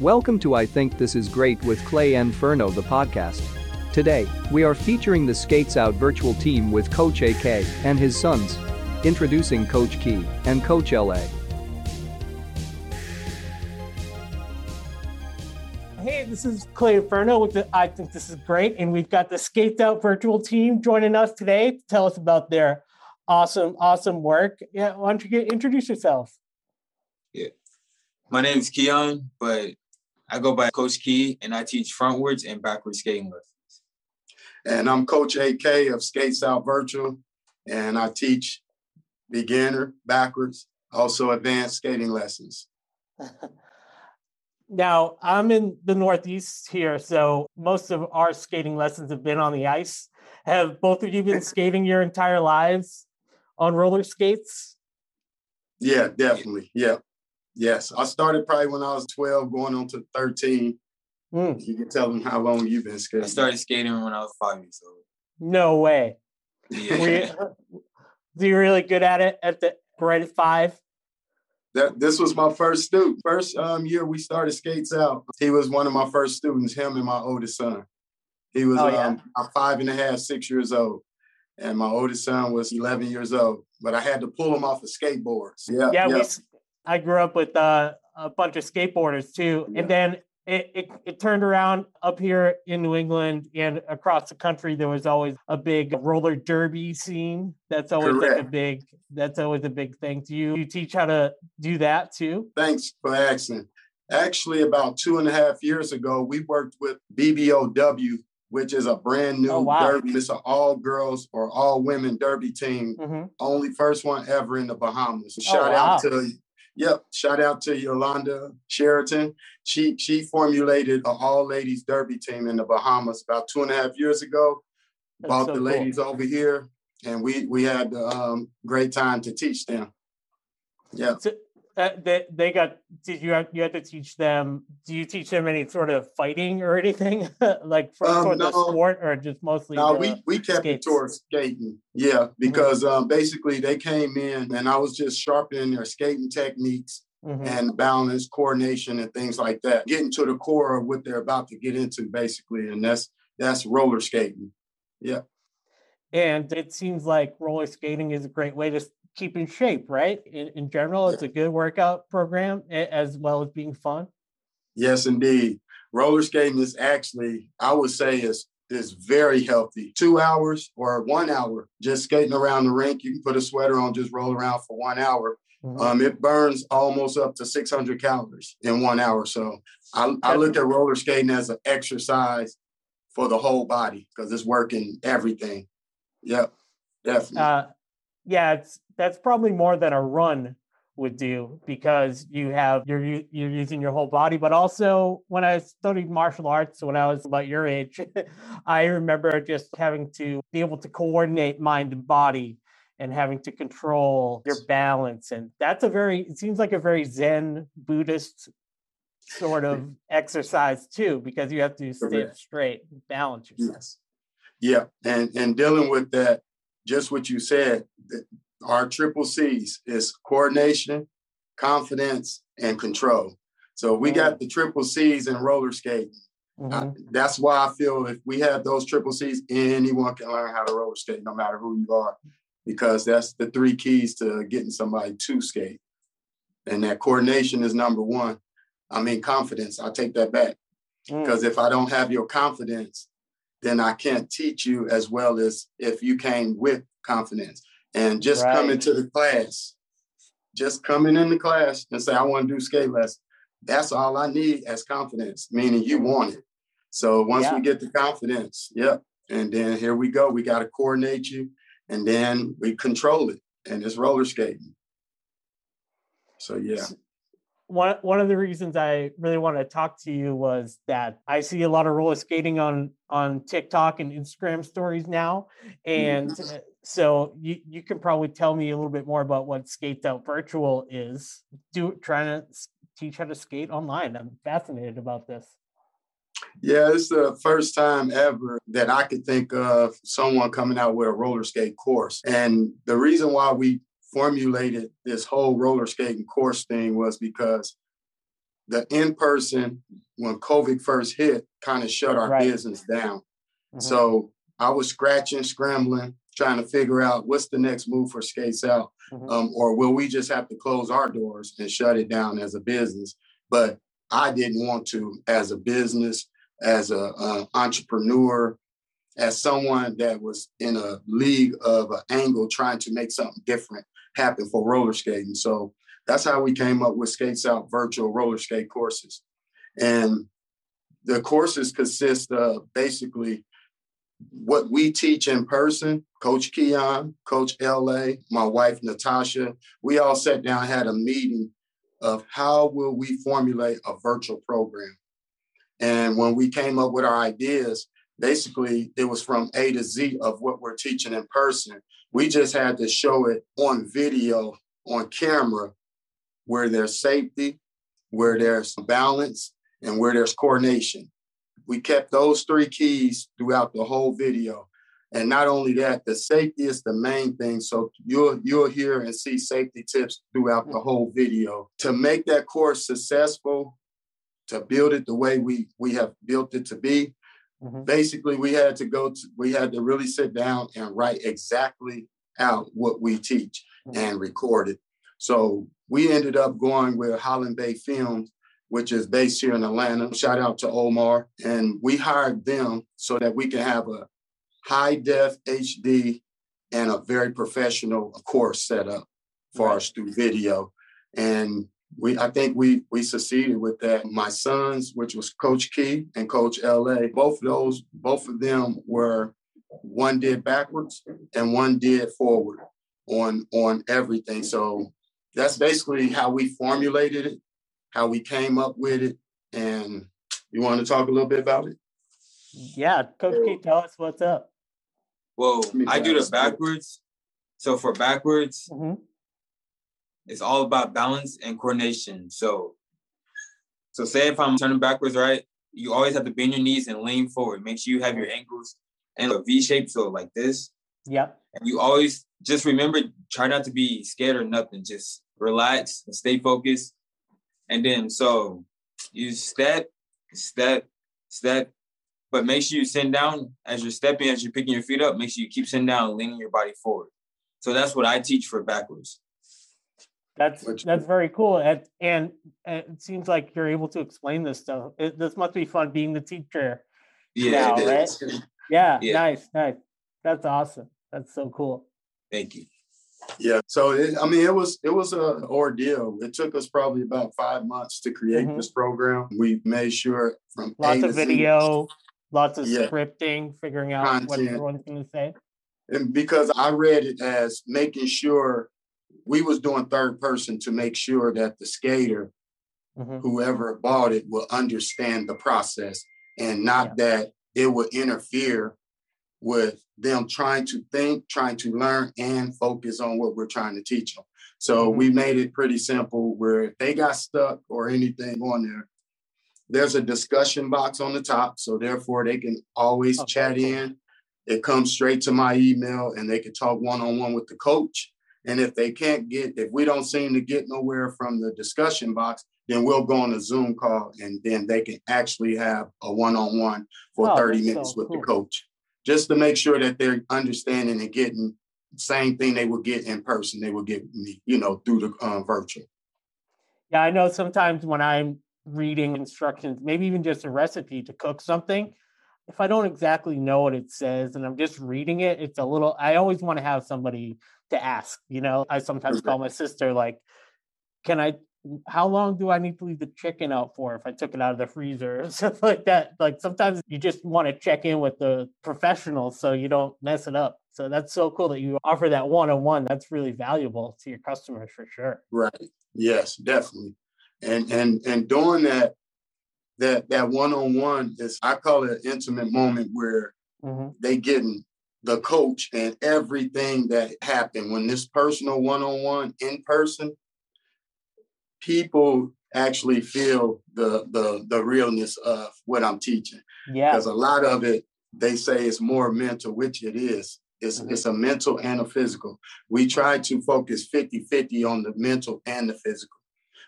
Welcome to I Think This Is Great with Clay Inferno, the podcast. Today, we are featuring the Skates Out virtual team with Coach AK and his sons. Introducing Coach Key and Coach LA. Hey, this is Clay Inferno with the I Think This Is Great, and we've got the Skates Out virtual team joining us today to tell us about their awesome, awesome work. Yeah, why don't you get introduce yourself? Yeah. My name is Keon, but I go by Coach Key and I teach frontwards and backwards skating lessons. And I'm Coach AK of Skates Out Virtual, and I teach beginner, backwards, also advanced skating lessons. now, I'm in the Northeast here, so most of our skating lessons have been on the ice. Have both of you been skating your entire lives on roller skates? Yeah, definitely. Yeah. Yes, I started probably when I was 12, going on to 13. Mm. You can tell them how long you've been skating. I started skating when I was five years old. No way. Yeah. Were you, were you really good at it at the right at five? That this was my first student. First um, year we started skates out. He was one of my first students. Him and my oldest son. He was oh, yeah. um, five and a half, six years old, and my oldest son was 11 years old. But I had to pull him off of skateboards. Yeah, yeah. yeah. We, I grew up with uh, a bunch of skateboarders too, yeah. and then it, it, it turned around up here in New England and across the country. There was always a big roller derby scene. That's always like a big. That's always a big thing. Do you, you teach how to do that too? Thanks for asking. Actually, about two and a half years ago, we worked with BBOW, which is a brand new oh, wow. derby. It's an all girls or all women derby team. Mm-hmm. Only first one ever in the Bahamas. Oh, shout oh, wow. out to Yep. Shout out to Yolanda Sheraton. She she formulated an all ladies derby team in the Bahamas about two and a half years ago. That's Brought so the ladies cool. over here, and we we had a um, great time to teach them. Yeah. So, uh, they, they got did you have you had to teach them do you teach them any sort of fighting or anything like from um, no, the sport or just mostly no we, we kept skates? it towards skating yeah mm-hmm. because mm-hmm. um, basically they came in and i was just sharpening their skating techniques mm-hmm. and balance coordination and things like that getting to the core of what they're about to get into basically and that's that's roller skating yeah and it seems like roller skating is a great way to keep in shape, right? In, in general, it's a good workout program as well as being fun. Yes, indeed. Roller skating is actually, I would say, is is very healthy. Two hours or one hour just skating around the rink. You can put a sweater on, just roll around for one hour. Mm-hmm. Um, it burns almost up to 600 calories in one hour. So I, I look at roller skating as an exercise for the whole body because it's working everything. Yep, definitely. Uh, yeah, it's that's probably more than a run would do because you have you're you're using your whole body. But also when i studied martial arts when i was about your age i remember just having to be able to coordinate mind and body and having to control your balance. And that's a very it seems like a very zen buddhist sort of exercise too because you have to stay straight balance yourself. Yes. Yeah. And and dealing with that just what you said our triple C's is coordination, confidence, and control. So we got mm. the triple C's in roller skating. Mm-hmm. I, that's why I feel if we have those triple C's, anyone can learn how to roller skate, no matter who you are, because that's the three keys to getting somebody to skate. And that coordination is number one. I mean, confidence. I take that back because mm. if I don't have your confidence, then I can't teach you as well as if you came with confidence. And just right. coming to the class, just coming in the class and say, I want to do skate lessons. That's all I need as confidence, meaning you want it. So once yeah. we get the confidence, yep. And then here we go. We got to coordinate you and then we control it. And it's roller skating. So yeah one one of the reasons I really want to talk to you was that I see a lot of roller skating on on TikTok and Instagram stories now, and mm-hmm. so you you can probably tell me a little bit more about what Skate Out Virtual is. Do trying to teach how to skate online. I'm fascinated about this. Yeah, it's the first time ever that I could think of someone coming out with a roller skate course. And the reason why we formulated this whole roller skating course thing was because the in person when COVID first hit kind of shut our right. business down. Mm-hmm. So I was scratching, scrambling, trying to figure out what's the next move for Skates Out, mm-hmm. um, or will we just have to close our doors and shut it down as a business? But I didn't want to, as a business, as a uh, entrepreneur, as someone that was in a league of an angle trying to make something different happen for roller skating. So that's how we came up with Skates Out virtual roller skate courses. And the courses consist of basically what we teach in person, Coach Keon, Coach LA, my wife Natasha, we all sat down, had a meeting of how will we formulate a virtual program. And when we came up with our ideas, basically it was from A to Z of what we're teaching in person. We just had to show it on video, on camera, where there's safety, where there's balance, and where there's coordination. We kept those three keys throughout the whole video. And not only that, the safety is the main thing. So you'll you'll hear and see safety tips throughout the whole video. To make that course successful, to build it the way we we have built it to be, mm-hmm. basically we had to go to we had to really sit down and write exactly out what we teach mm-hmm. and record it. So we ended up going with Holland Bay Films which is based here in Atlanta. Shout out to Omar. And we hired them so that we can have a high def HD and a very professional course set up for right. our student video. And we I think we we succeeded with that. My sons, which was Coach Key and Coach LA, both of those, both of them were one did backwards and one did forward on on everything. So that's basically how we formulated it how we came up with it, and you want to talk a little bit about it? Yeah, Coach Key, tell us what's up. Well, I do the backwards. So for backwards, mm-hmm. It's all about balance and coordination. So, so say if I'm turning backwards, right? You always have to bend your knees and lean forward. Make sure you have your ankles in a V shape, so like this. Yep. And you always just remember, try not to be scared or nothing. Just relax and stay focused. And then so you step, step, step, but make sure you send down as you're stepping, as you're picking your feet up, make sure you keep sitting down leaning your body forward. So that's what I teach for backwards. That's that's very cool, and, and it seems like you're able to explain this stuff. It, this must be fun being the teacher. Yeah, now, right? Yeah, yeah, nice, nice. That's awesome. That's so cool. Thank you. Yeah. So it, I mean, it was it was an ordeal. It took us probably about five months to create mm-hmm. this program. We made sure from lots a of video, Z, lots of yeah, scripting, figuring out content. what everyone's going to say. And because I read it as making sure we was doing third person to make sure that the skater, mm-hmm. whoever bought it, will understand the process and not yeah. that it would interfere with them trying to think, trying to learn, and focus on what we're trying to teach them. So mm-hmm. we made it pretty simple where if they got stuck or anything on there, there's a discussion box on the top. So therefore they can always okay. chat in. It comes straight to my email and they can talk one-on-one with the coach. And if they can't get, if we don't seem to get nowhere from the discussion box, then we'll go on a Zoom call and then they can actually have a one-on-one for oh, 30 minutes so with cool. the coach just to make sure that they're understanding and getting the same thing they would get in person, they would get me, you know, through the uh, virtual. Yeah, I know sometimes when I'm reading instructions, maybe even just a recipe to cook something, if I don't exactly know what it says and I'm just reading it, it's a little, I always want to have somebody to ask. You know, I sometimes call my sister, like, can I how long do I need to leave the chicken out for if I took it out of the freezer or stuff like that? Like sometimes you just want to check in with the professionals so you don't mess it up. So that's so cool that you offer that one on one. That's really valuable to your customers for sure. Right. Yes, definitely. And and and doing that that that one on one is I call it an intimate moment where mm-hmm. they getting the coach and everything that happened when this personal one on one in person people actually feel the the the realness of what I'm teaching. Yeah. Because a lot of it, they say it's more mental, which it is. It's, mm-hmm. it's a mental and a physical. We try to focus 50 50 on the mental and the physical.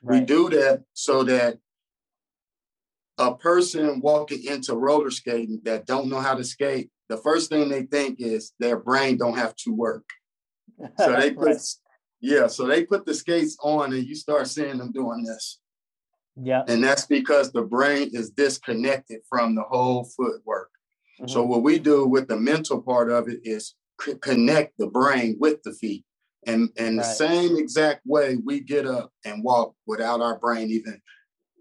Right. We do that so that a person walking into roller skating that don't know how to skate, the first thing they think is their brain don't have to work. So they put, right. yeah, so they put the skates on and you start seeing them doing this. Yeah. And that's because the brain is disconnected from the whole footwork. Mm-hmm. So what we do with the mental part of it is c- connect the brain with the feet. And and right. the same exact way we get up and walk without our brain even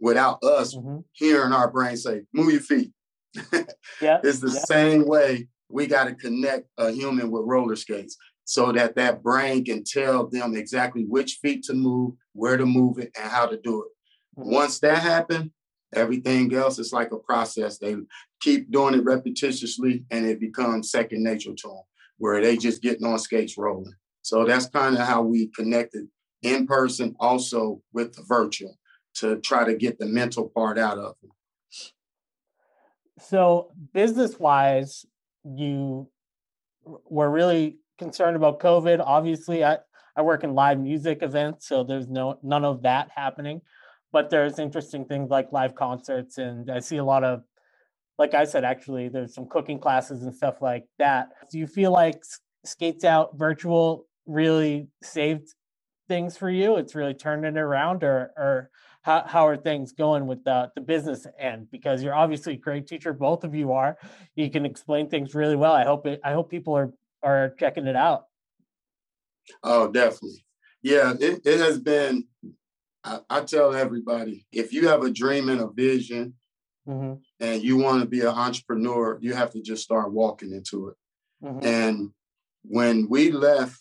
without us mm-hmm. hearing our brain say, move your feet. yeah. It's the yeah. same way we got to connect a human with roller skates so that that brain can tell them exactly which feet to move, where to move it, and how to do it. Mm-hmm. Once that happens, everything else is like a process. They keep doing it repetitiously and it becomes second nature to them, where they just getting on skates rolling. So that's kind of how we connected in person, also with the virtual to try to get the mental part out of them. So, business wise, you were really concerned about COVID. Obviously, I, I work in live music events, so there's no none of that happening. But there's interesting things like live concerts, and I see a lot of, like I said, actually, there's some cooking classes and stuff like that. Do you feel like Skates Out Virtual really saved things for you? It's really turned it around, or or how, how are things going with the, the business end? Because you're obviously a great teacher, both of you are. You can explain things really well. I hope it. I hope people are are checking it out. Oh, definitely. Yeah, it, it has been. I, I tell everybody if you have a dream and a vision, mm-hmm. and you want to be an entrepreneur, you have to just start walking into it. Mm-hmm. And when we left,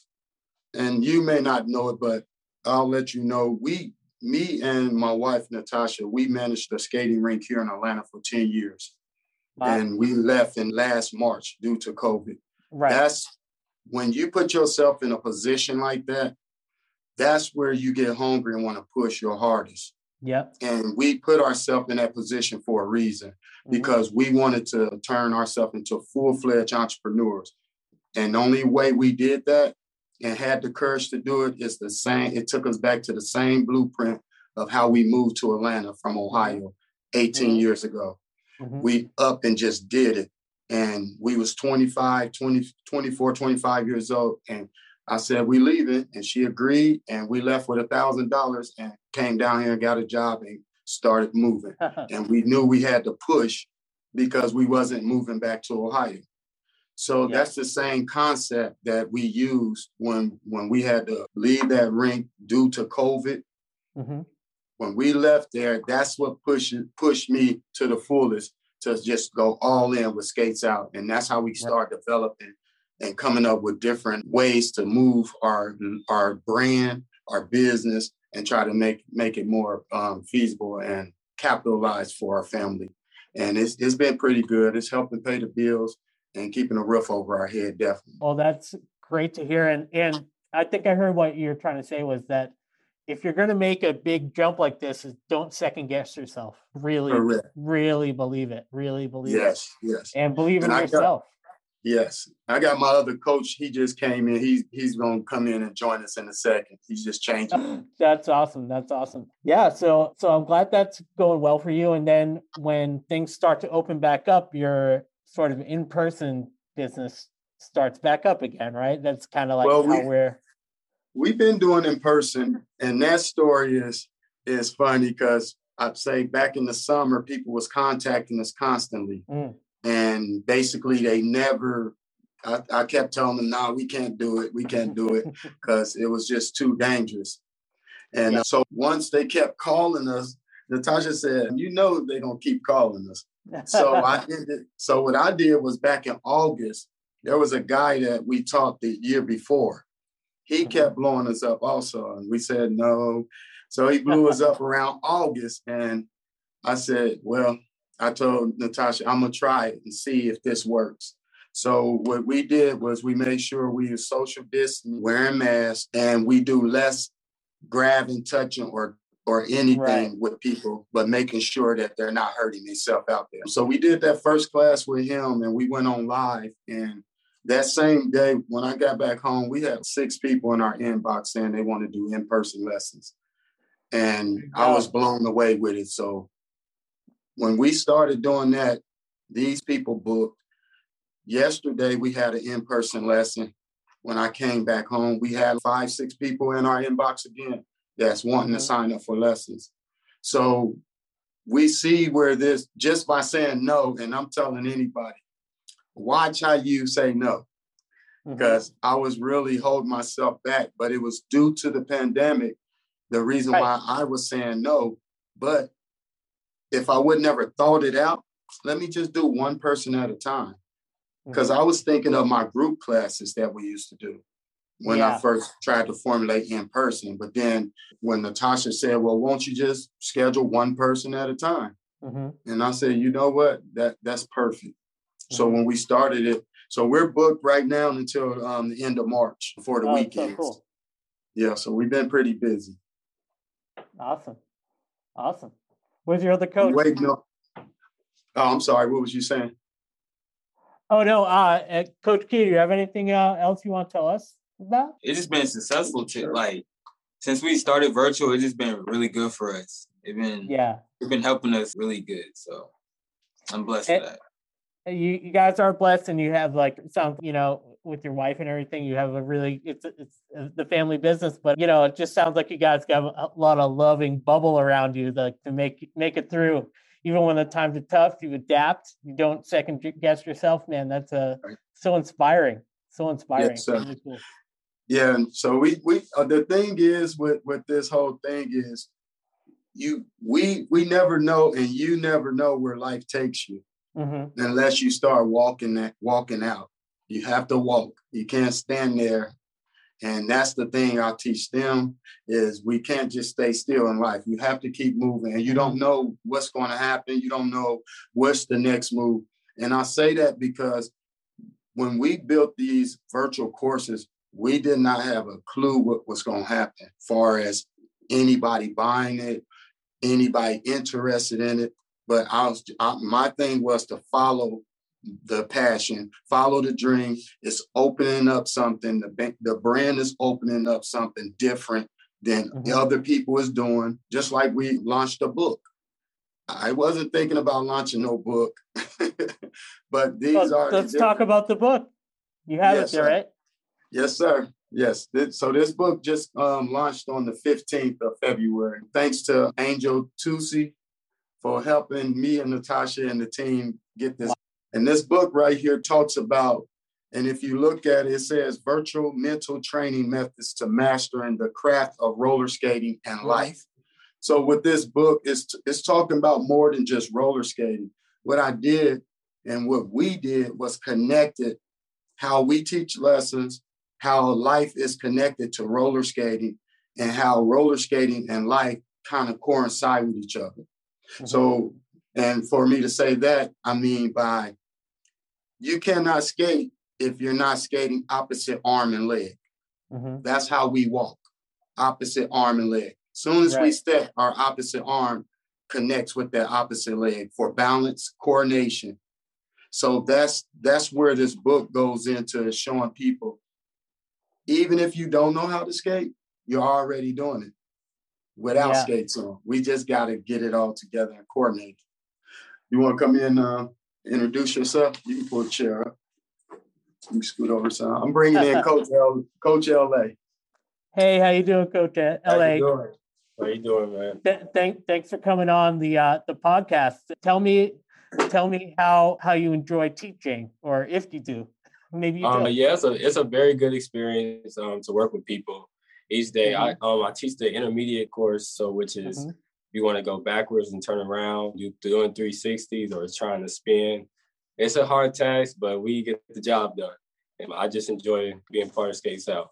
and you may not know it, but I'll let you know, we me and my wife Natasha, we managed a skating rink here in Atlanta for 10 years. Wow. And we left in last March due to COVID. Right. That's when you put yourself in a position like that, that's where you get hungry and want to push your hardest. Yep. And we put ourselves in that position for a reason mm-hmm. because we wanted to turn ourselves into full-fledged entrepreneurs. And the only way we did that and had the courage to do it, it's the same. It took us back to the same blueprint of how we moved to Atlanta from Ohio 18 mm-hmm. years ago. Mm-hmm. We up and just did it. And we was 25, 20, 24, 25 years old. And I said, we leaving. And she agreed. And we left with a thousand dollars and came down here and got a job and started moving. and we knew we had to push because we wasn't moving back to Ohio. So yeah. that's the same concept that we used when when we had to leave that rink due to COVID. Mm-hmm. When we left there, that's what pushed pushed me to the fullest to just go all in with skates out, and that's how we start developing and coming up with different ways to move our our brand, our business, and try to make make it more um, feasible and capitalized for our family. And it's it's been pretty good. It's helping pay the bills and keeping a roof over our head, definitely. Well, that's great to hear. And and I think I heard what you're trying to say was that if you're going to make a big jump like this, don't second guess yourself. Really, Correct. really believe it. Really believe yes, it. Yes, yes. And believe in and yourself. Got, yes, I got my other coach. He just came in. He's he's going to come in and join us in a second. He's just changing. that's awesome. That's awesome. Yeah. So so I'm glad that's going well for you. And then when things start to open back up, you're sort of in-person business starts back up again, right? That's kind of like well, how we, we're we've been doing in person, and that story is is funny because I'd say back in the summer, people was contacting us constantly, mm. and basically they never. I, I kept telling them, "No, we can't do it. We can't do it," because it was just too dangerous. And yeah. uh, so once they kept calling us, Natasha said, "You know they're gonna keep calling us." So I did it. So what I did was back in August, there was a guy that we taught the year before. He mm-hmm. kept blowing us up also, and we said no. So he blew us up around August, and I said, "Well, I told Natasha I'm gonna try it and see if this works." So what we did was we made sure we use social distance, wearing masks, and we do less grabbing, touching, or or anything right. with people, but making sure that they're not hurting themselves out there. So we did that first class with him and we went on live. And that same day, when I got back home, we had six people in our inbox saying they want to do in person lessons. And I was blown away with it. So when we started doing that, these people booked. Yesterday, we had an in person lesson. When I came back home, we had five, six people in our inbox again that's wanting mm-hmm. to sign up for lessons. So we see where this, just by saying no, and I'm telling anybody, watch how you say no. Because mm-hmm. I was really holding myself back, but it was due to the pandemic, the reason right. why I was saying no. But if I would never thought it out, let me just do one person at a time. Because mm-hmm. I was thinking of my group classes that we used to do when yeah. I first tried to formulate in person. But then when Natasha said, Well, won't you just schedule one person at a time? Mm-hmm. And I said, you know what? That that's perfect. Mm-hmm. So when we started it, so we're booked right now until um, the end of March for the oh, weekend. So cool. Yeah, so we've been pretty busy. Awesome. Awesome. Where's your other coach? Wait, no. Oh, I'm sorry. What was you saying? Oh no, uh, Coach Key, do you have anything uh, else you want to tell us about? It's just been successful to like since we started virtual. It's just been really good for us. It's been yeah, it's been helping us really good. So I'm blessed and, for that. You you guys are blessed, and you have like some you know with your wife and everything. You have a really it's it's the family business, but you know it just sounds like you guys got a lot of loving bubble around you that to make make it through. Even when the times are tough, you adapt. You don't second guess yourself, man. That's a uh, so inspiring, so inspiring. Yes. Yeah, and so we we uh, the thing is with with this whole thing is you we we never know and you never know where life takes you mm-hmm. unless you start walking that walking out you have to walk. You can't stand there. And that's the thing I teach them is we can't just stay still in life. You have to keep moving. And you don't know what's going to happen. You don't know what's the next move. And I say that because when we built these virtual courses, we did not have a clue what was going to happen, as far as anybody buying it, anybody interested in it. But I was I, my thing was to follow the passion, follow the dream. It's opening up something. The, the brand is opening up something different than mm-hmm. other people is doing. Just like we launched a book. I wasn't thinking about launching no book, but these well, are. Let's talk about the book. You have yes, it there, right? Yes, sir. Yes. So this book just um, launched on the 15th of February. Thanks to Angel Tusi for helping me and Natasha and the team get this and this book right here talks about, and if you look at it, it says virtual mental training methods to mastering the craft of roller skating and life. So with this book, it's it's talking about more than just roller skating. What I did and what we did was connected how we teach lessons, how life is connected to roller skating, and how roller skating and life kind of coincide with each other. Mm-hmm. So, and for me to say that, I mean by you cannot skate if you're not skating opposite arm and leg. Mm-hmm. That's how we walk, opposite arm and leg. Soon as right. we step, our opposite arm connects with that opposite leg for balance, coordination. So that's that's where this book goes into showing people, even if you don't know how to skate, you're already doing it without yeah. skates on. We just got to get it all together and coordinate. You want to come in, uh, introduce yourself. You can pull a chair up. You scoot over some. I'm bringing in Coach L, Coach LA. Hey, how you doing, Coach LA? How you doing? How you doing, man? Th- thank, thanks for coming on the uh, the podcast. Tell me, tell me how how you enjoy teaching, or if you do, maybe you um, do. Yeah, it's a it's a very good experience um, to work with people each day. Mm-hmm. I um I teach the intermediate course, so which is mm-hmm you want to go backwards and turn around, you doing 360s or trying to spin. It's a hard task, but we get the job done. And I just enjoy being part of Skates Out.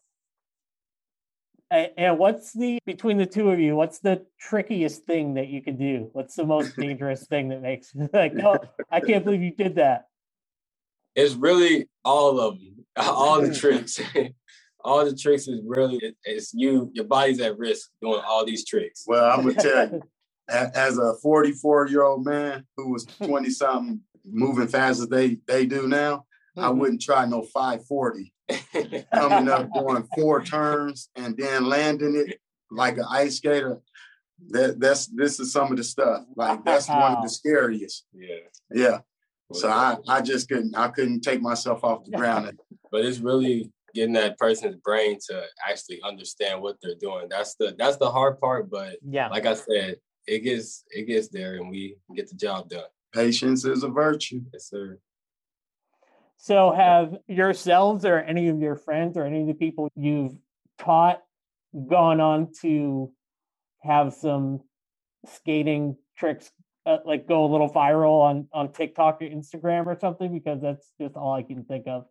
And what's the between the two of you? What's the trickiest thing that you can do? What's the most dangerous thing that makes like, oh, I can't believe you did that? It's really all of them, all the tricks. all the tricks is really it's you. Your body's at risk doing all these tricks. Well, I'm gonna tell you, as a 44 year old man who was 20 something moving fast as they they do now, mm-hmm. I wouldn't try no 540 coming up doing four turns and then landing it like an ice skater. that that's this is some of the stuff. Like that's one of the scariest. Yeah. Yeah. So I, I just couldn't I couldn't take myself off the ground. But it's really getting that person's brain to actually understand what they're doing. That's the that's the hard part. But yeah, like I said, it gets it gets there and we get the job done. Patience is a virtue. Yes, sir. So have yourselves or any of your friends or any of the people you've taught gone on to have some skating tricks uh, like go a little viral on on TikTok or Instagram or something because that's just all I can think of.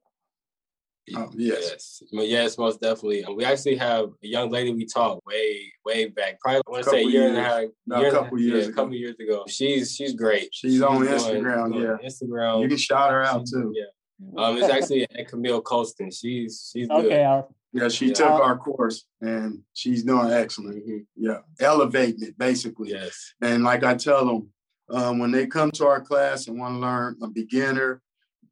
Oh, yes. yes. Yes, most definitely. We actually have a young lady we taught way, way back. Probably I want to say a year years, and a half. No, year, a couple years yeah, a couple years ago. She's she's great. She's, she's on Instagram, doing yeah. Instagram. You can shout her out too. Yeah. Um, it's actually at Camille Colston. She's she's okay, good. I'll, yeah, she yeah. took our course and she's doing excellent. Mm-hmm. Yeah, elevating it basically. Yes. And like I tell them, um, when they come to our class and want to learn a beginner,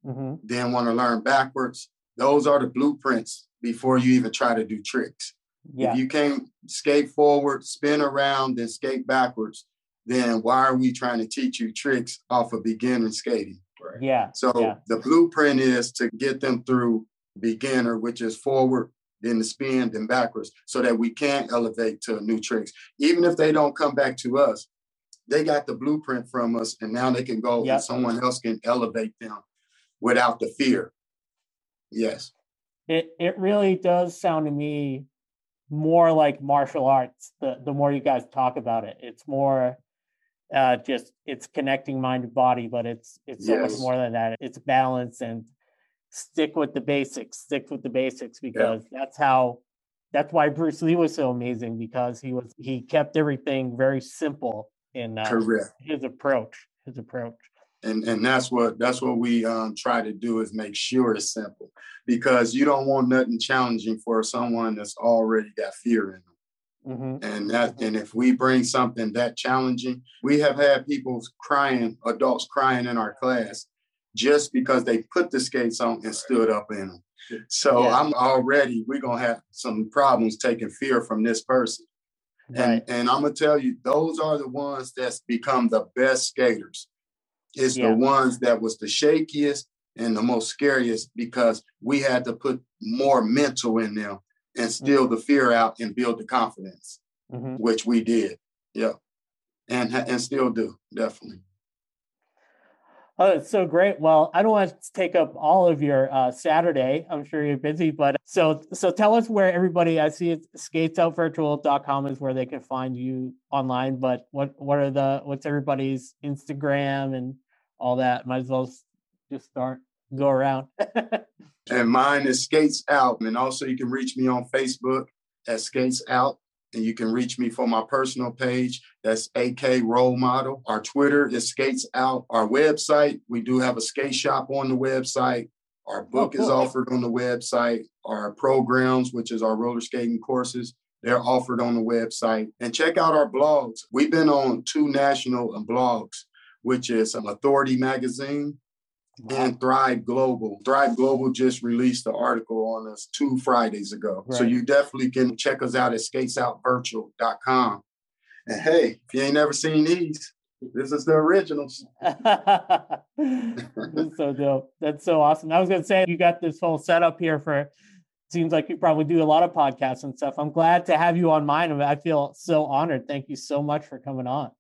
mm-hmm. then want to learn backwards, those are the blueprints before you even try to do tricks. Yeah. If you can't skate forward, spin around, then skate backwards, then why are we trying to teach you tricks off of beginner skating? Right. Yeah. So yeah. the blueprint is to get them through beginner, which is forward, then the spin, then backwards, so that we can elevate to new tricks. Even if they don't come back to us, they got the blueprint from us, and now they can go yep. and someone else can elevate them without the fear. Yes. It it really does sound to me more like martial arts. The the more you guys talk about it, it's more uh, just it's connecting mind and body, but it's it's so yes. much more than that. It's balance and stick with the basics. Stick with the basics because yeah. that's how that's why Bruce Lee was so amazing because he was he kept everything very simple in uh, Correct. his approach. His approach. And and that's what that's what we um, try to do is make sure it's simple because you don't want nothing challenging for someone that's already got fear in them. Mm-hmm. And that and if we bring something that challenging, we have had people crying, adults crying in our class just because they put the skates on and stood up in them. So yeah. I'm already we're gonna have some problems taking fear from this person. Right. And, and I'm gonna tell you, those are the ones that's become the best skaters. It's yeah. the ones that was the shakiest and the most scariest because we had to put more mental in them and steal mm-hmm. the fear out and build the confidence, mm-hmm. which we did. Yeah. And and still do, definitely. Oh, it's so great. Well, I don't want to take up all of your uh, Saturday. I'm sure you're busy, but so so tell us where everybody I see it skatesoutvirtual.com is where they can find you online. But what what are the what's everybody's Instagram and all that? Might as well just start go around. and mine is Skates Out, and also you can reach me on Facebook at Skates Out and you can reach me for my personal page. That's AK Role Model. Our Twitter is Skates Out. Our website, we do have a skate shop on the website. Our oh, book oh, cool. is offered on the website. Our programs, which is our roller skating courses, they're offered on the website. And check out our blogs. We've been on two national blogs, which is Authority Magazine and Thrive Global. Thrive Global just released the article on us two Fridays ago. Right. So you definitely can check us out at skatesOutVirtual.com. And hey, if you ain't never seen these, this is the originals. That's so dope. That's so awesome. I was gonna say you got this whole setup here for seems like you probably do a lot of podcasts and stuff. I'm glad to have you on mine. I feel so honored. Thank you so much for coming on.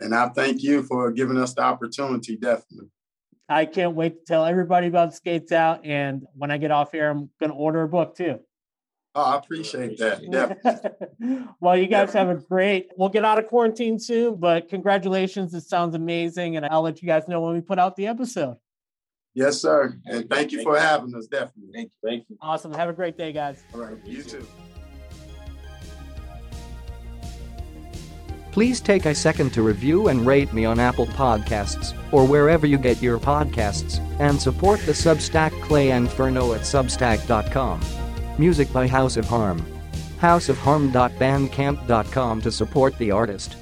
And I thank you for giving us the opportunity, definitely. I can't wait to tell everybody about Skates Out. And when I get off here, I'm going to order a book too. Oh, I appreciate that. Yeah. well, you guys have a great. We'll get out of quarantine soon, but congratulations! It sounds amazing, and I'll let you guys know when we put out the episode. Yes, sir. And thank you for having us. Definitely. Thank you. Thank you. Awesome. Have a great day, guys. All right. You too. Please take a second to review and rate me on Apple Podcasts or wherever you get your podcasts and support the Substack Clay Inferno at substack.com. Music by House of Harm. houseofharm.bandcamp.com to support the artist.